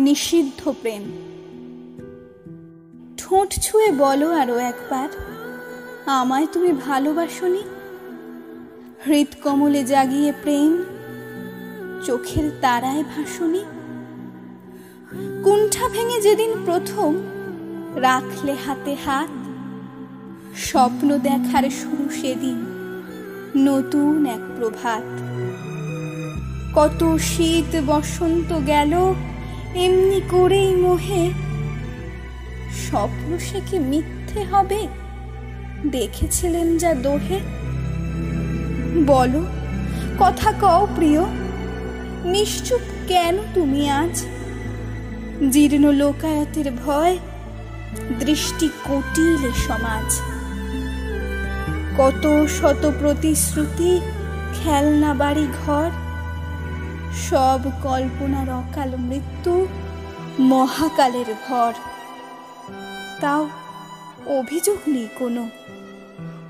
নিষিদ্ধ প্রেম। ঠোঁট ছুঁয়ে বলো আরও একবার, আমায় তুমি ভালোবাসনি? হৃদকমলে জাগিয়ে প্রেম, চোখের তারায় ভাসনি? কুণ্ঠা ভেঙে যেদিন প্রথম রাখলে হাতে হাত, স্বপ্ন দেখার শুরু সেদিন নতুন এক প্রভাত। কত শীত বসন্ত গেল এমনি করেই মোহে। স্বপ্ন সে কি মিথ্যে হবে? দেখেছিলেন যা দোহে। বলো, কথা কও প্রিয়, নিশ্চুপ কেন তুমি আজ? জীর্ণ লোকায়তের ভয়, দৃষ্টি কটিলে সমাজ। কত শত প্রতিশ্রুতি, খেলনা বাড়ি ঘর সব কল্পনার অকাল মৃত্যু মহাকালের ভর। তাও অভিযোগ নেই কোনো।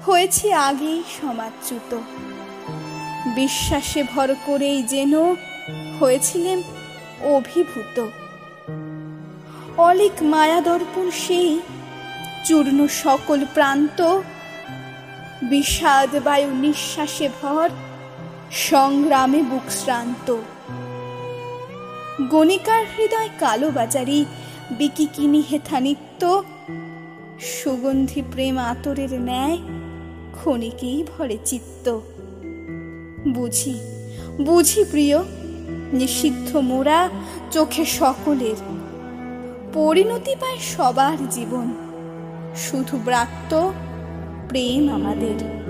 হয়েছে আগেই সমাজচ্যুত বিশ্বাসে ভর করেই যেন হয়েছিলেন অভিভূত। অলিক মায়া দর্পণ সেই চূর্ণ সকল প্রান্ত। বিষাদ বায়ু নিঃশ্বাসে ভর সংগ্রামে বুক শ্রান্ত। গণিকার হৃদয় কালো বাজারি বিকিকিনি হেথা নিত্য, সুগন্ধি প্রেম আতরের ন্যায়, ক্ষণিকেই ভরে চিত্ত। বুঝি বুঝি প্রিয়, নিষিদ্ধ মোরা চোখে সকলের। পরিণতি পায় সবার জীবন, শুধু ব্রাত্য, প্রেম আমাদের।